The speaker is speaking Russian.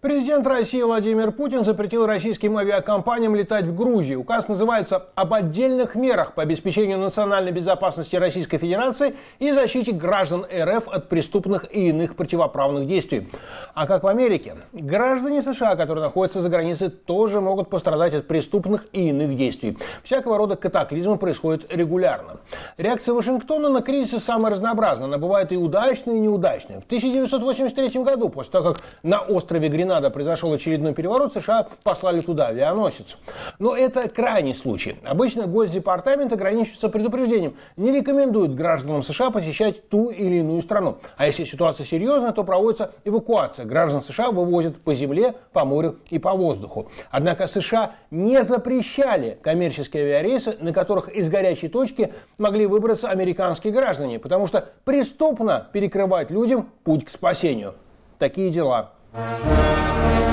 Президент России Владимир Путин запретил российским авиакомпаниям летать в Грузию. Указ называется «Об отдельных мерах по обеспечению национальной безопасности Российской Федерации и защите граждан РФ от преступных и иных противоправных действий». А как в Америке? Граждане США, которые находятся за границей, тоже могут пострадать от преступных и иных действий. Всякого рода катаклизмы происходят регулярно. Реакция Вашингтона на кризис самая разнообразная. Она бывает и удачная, и неудачная. В 1983 году, после того, как на острове Гренада произошел очередной переворот, США послали туда авианосец. Но это крайний случай. Обычно Госдепартамент ограничивается предупреждением. Не рекомендует гражданам США посещать ту или иную страну. А если ситуация серьезная, то проводится эвакуация. Граждан США вывозят по земле, по морю и по воздуху. Однако США не запрещали коммерческие авиарейсы, на которых из горячей точки могли выбраться американские граждане, потому что преступно перекрывать людям путь к спасению. Такие дела. Thank you.